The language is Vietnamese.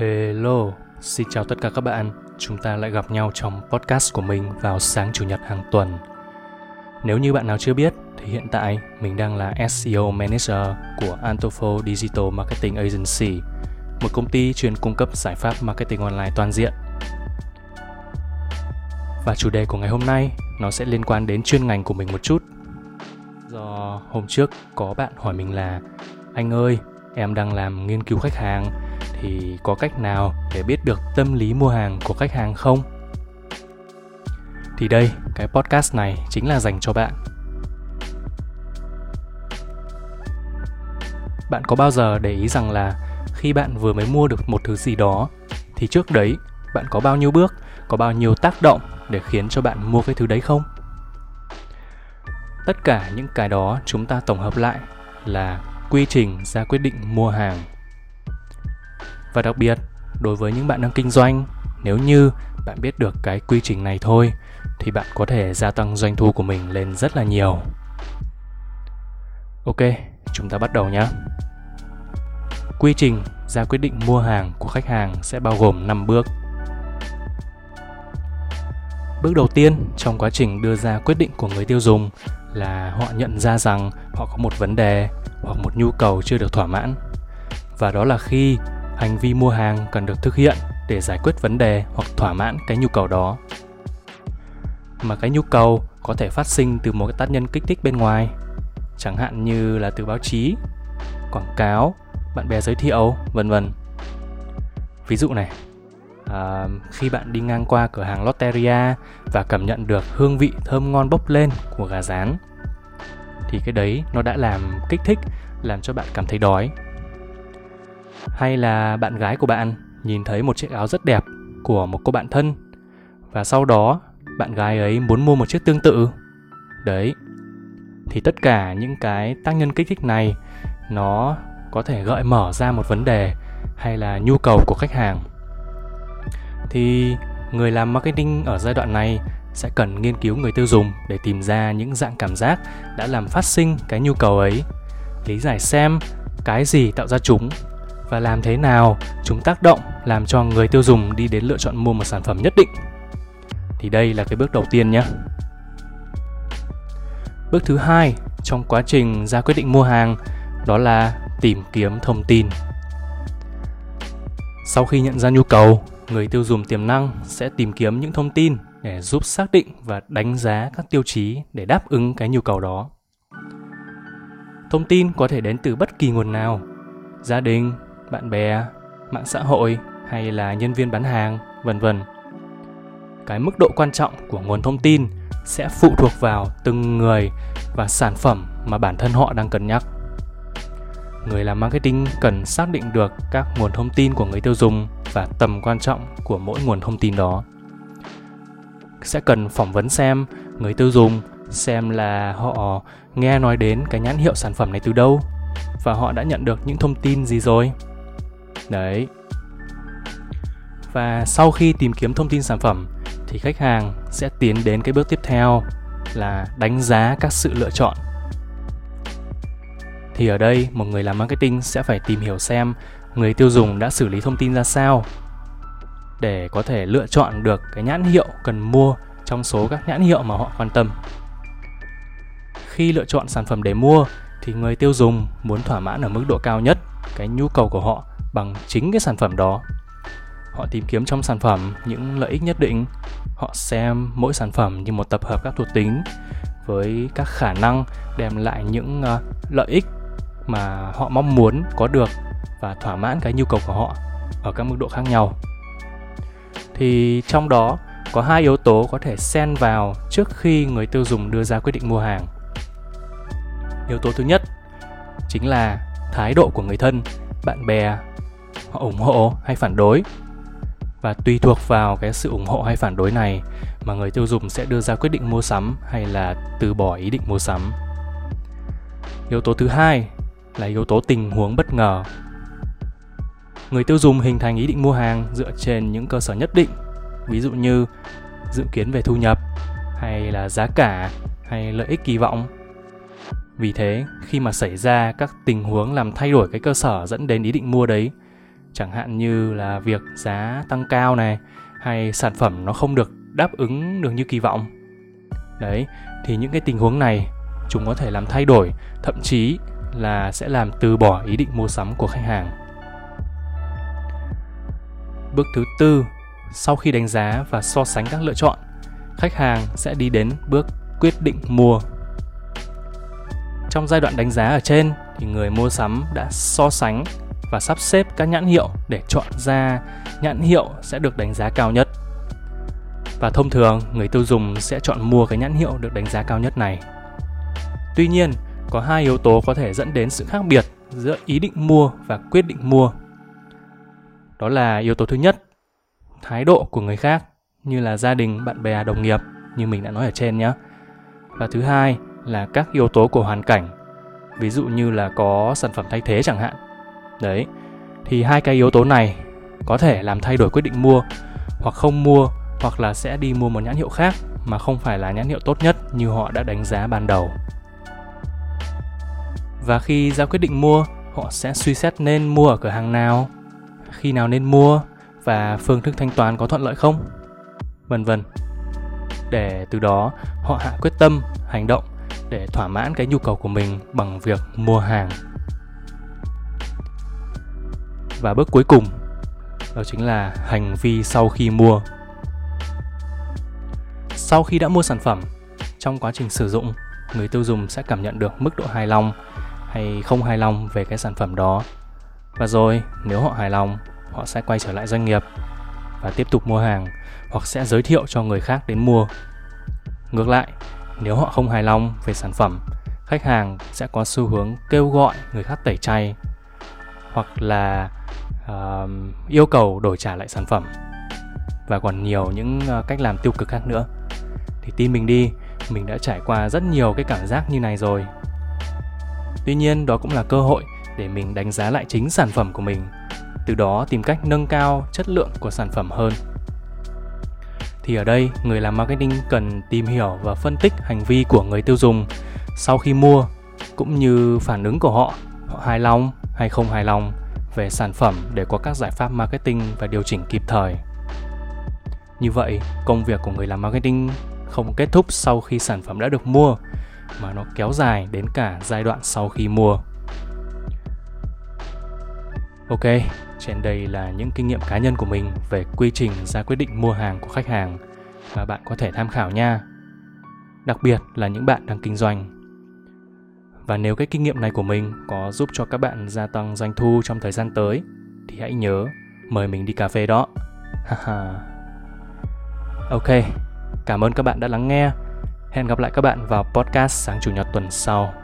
Hello, xin chào tất cả các bạn. Chúng ta lại gặp nhau trong podcast của mình vào sáng chủ nhật hàng tuần. Nếu như bạn nào chưa biết thì hiện tại mình đang là SEO Manager của Antofo Digital Marketing Agency, một công ty chuyên cung cấp giải pháp marketing online toàn diện. Và chủ đề của ngày hôm nay nó sẽ liên quan đến chuyên ngành của mình một chút. Do hôm trước có bạn hỏi mình là anh ơi, em đang làm nghiên cứu khách hàng thì có cách nào để biết được tâm lý mua hàng của khách hàng không? Thì đây, cái podcast này chính là dành cho bạn. Bạn có bao giờ để ý rằng là khi bạn vừa mới mua được một thứ gì đó thì trước đấy bạn có bao nhiêu bước, có bao nhiêu tác động để khiến cho bạn mua cái thứ đấy không? Tất cả những cái đó chúng ta tổng hợp lại là quy trình ra quyết định mua hàng và đặc biệt, đối với những bạn đang kinh doanh, nếu như bạn biết được cái quy trình này thôi thì bạn có thể gia tăng doanh thu của mình lên rất là nhiều. Ok, chúng ta bắt đầu nhé. Quy trình ra quyết định mua hàng của khách hàng sẽ bao gồm 5 bước. Bước đầu tiên trong quá trình đưa ra quyết định của người tiêu dùng là họ nhận ra rằng họ có một vấn đề hoặc một nhu cầu chưa được thỏa mãn. Và đó là khi hành vi mua hàng cần được thực hiện để giải quyết vấn đề hoặc thỏa mãn cái nhu cầu đó. Mà cái nhu cầu có thể phát sinh từ một cái tác nhân kích thích bên ngoài chẳng hạn như là từ báo chí quảng cáo bạn bè giới thiệu vân vân. Ví dụ này à, khi bạn đi ngang qua cửa hàng Lotteria và cảm nhận được hương vị thơm ngon bốc lên của gà rán thì cái đấy nó đã làm kích thích làm cho bạn cảm thấy đói hay là bạn gái của bạn nhìn thấy một chiếc áo rất đẹp của một cô bạn thân và sau đó bạn gái ấy muốn mua một chiếc tương tự? Đấy, thì tất cả những cái tác nhân kích thích này nó có thể gợi mở ra một vấn đề hay là nhu cầu của khách hàng. Thì người làm marketing ở giai đoạn này sẽ cần nghiên cứu người tiêu dùng để tìm ra những dạng cảm giác đã làm phát sinh cái nhu cầu ấy. Lý giải xem cái gì tạo ra chúng và làm thế nào chúng tác động làm cho người tiêu dùng đi đến lựa chọn mua một sản phẩm nhất định? Thì đây là cái bước đầu tiên nhé. Bước thứ hai trong quá trình ra quyết định mua hàng đó là tìm kiếm thông tin. Sau khi nhận ra nhu cầu, người tiêu dùng tiềm năng sẽ tìm kiếm những thông tin để giúp xác định và đánh giá các tiêu chí để đáp ứng cái nhu cầu đó. Thông tin có thể đến từ bất kỳ nguồn nào, gia đình bạn bè, mạng xã hội hay là nhân viên bán hàng, vân vân. Cái mức độ quan trọng của nguồn thông tin sẽ phụ thuộc vào từng người và sản phẩm mà bản thân họ đang cân nhắc. Người làm marketing cần xác định được các nguồn thông tin của người tiêu dùng và tầm quan trọng của mỗi nguồn thông tin đó. Sẽ cần phỏng vấn xem người tiêu dùng xem là họ nghe nói đến cái nhãn hiệu sản phẩm này từ đâu và họ đã nhận được những thông tin gì rồi Đấy. Và sau khi tìm kiếm thông tin sản phẩm, thì khách hàng sẽ tiến đến cái bước tiếp theo là đánh giá các sự lựa chọn. Thì ở đây, một người làm marketing sẽ phải tìm hiểu xem người tiêu dùng đã xử lý thông tin ra sao để có thể lựa chọn được cái nhãn hiệu cần mua trong số các nhãn hiệu mà họ quan tâm. Khi lựa chọn sản phẩm để mua, thì người tiêu dùng muốn thỏa mãn ở mức độ cao nhất cái nhu cầu của họ bằng chính cái sản phẩm đó. Họ tìm kiếm trong sản phẩm những lợi ích nhất định. Họ xem mỗi sản phẩm như một tập hợp các thuộc tính với các khả năng đem lại những uh, lợi ích mà họ mong muốn có được và thỏa mãn cái nhu cầu của họ ở các mức độ khác nhau. Thì trong đó có hai yếu tố có thể xen vào trước khi người tiêu dùng đưa ra quyết định mua hàng. Yếu tố thứ nhất chính là thái độ của người thân bạn bè họ ủng hộ hay phản đối. Và tùy thuộc vào cái sự ủng hộ hay phản đối này mà người tiêu dùng sẽ đưa ra quyết định mua sắm hay là từ bỏ ý định mua sắm. Yếu tố thứ hai là yếu tố tình huống bất ngờ. Người tiêu dùng hình thành ý định mua hàng dựa trên những cơ sở nhất định, ví dụ như dự kiến về thu nhập hay là giá cả hay lợi ích kỳ vọng. Vì thế, khi mà xảy ra các tình huống làm thay đổi cái cơ sở dẫn đến ý định mua đấy chẳng hạn như là việc giá tăng cao này, hay sản phẩm nó không được đáp ứng được như kỳ vọng. Đấy, thì những cái tình huống này, chúng có thể làm thay đổi, thậm chí là sẽ làm từ bỏ ý định mua sắm của khách hàng. Bước thứ tư, sau khi đánh giá và so sánh các lựa chọn, khách hàng sẽ đi đến bước quyết định mua. Trong giai đoạn đánh giá ở trên, thì người mua sắm đã so sánh và sắp xếp các nhãn hiệu để chọn ra nhãn hiệu sẽ được đánh giá cao nhất. Và thông thường người tiêu dùng sẽ chọn mua cái nhãn hiệu được đánh giá cao nhất này. Tuy nhiên, có hai yếu tố có thể dẫn đến sự khác biệt giữa ý định mua và quyết định mua. Đó là yếu tố thứ nhất, thái độ của người khác như là gia đình, bạn bè, đồng nghiệp như mình đã nói ở trên nhé. Và thứ hai là các yếu tố của hoàn cảnh. Ví dụ như là có sản phẩm thay thế chẳng hạn. Đấy. Thì hai cái yếu tố này có thể làm thay đổi quyết định mua hoặc không mua hoặc là sẽ đi mua một nhãn hiệu khác mà không phải là nhãn hiệu tốt nhất như họ đã đánh giá ban đầu. Và khi ra quyết định mua, họ sẽ suy xét nên mua ở cửa hàng nào, khi nào nên mua và phương thức thanh toán có thuận lợi không, vân vân. Để từ đó họ hạ quyết tâm hành động để thỏa mãn cái nhu cầu của mình bằng việc mua hàng. Và bước cuối cùng đó chính là hành vi sau khi mua. Sau khi đã mua sản phẩm, trong quá trình sử dụng, người tiêu dùng sẽ cảm nhận được mức độ hài lòng hay không hài lòng về cái sản phẩm đó. Và rồi, nếu họ hài lòng, họ sẽ quay trở lại doanh nghiệp và tiếp tục mua hàng hoặc sẽ giới thiệu cho người khác đến mua. Ngược lại, nếu họ không hài lòng về sản phẩm, khách hàng sẽ có xu hướng kêu gọi người khác tẩy chay hoặc là uh, yêu cầu đổi trả lại sản phẩm và còn nhiều những uh, cách làm tiêu cực khác nữa. Thì tin mình đi, mình đã trải qua rất nhiều cái cảm giác như này rồi. Tuy nhiên đó cũng là cơ hội để mình đánh giá lại chính sản phẩm của mình, từ đó tìm cách nâng cao chất lượng của sản phẩm hơn thì ở đây người làm marketing cần tìm hiểu và phân tích hành vi của người tiêu dùng sau khi mua cũng như phản ứng của họ họ hài lòng hay không hài lòng về sản phẩm để có các giải pháp marketing và điều chỉnh kịp thời như vậy, công việc của người làm marketing không kết thúc sau khi sản phẩm đã được mua, mà nó kéo dài đến cả giai đoạn sau khi mua ok, trên đây là những kinh nghiệm cá nhân của mình về quy trình ra quyết định mua hàng của khách hàng và bạn có thể tham khảo nha. Đặc biệt là những bạn đang kinh doanh. Và nếu cái kinh nghiệm này của mình có giúp cho các bạn gia tăng doanh thu trong thời gian tới thì hãy nhớ mời mình đi cà phê đó. ok, cảm ơn các bạn đã lắng nghe. Hẹn gặp lại các bạn vào podcast sáng chủ nhật tuần sau.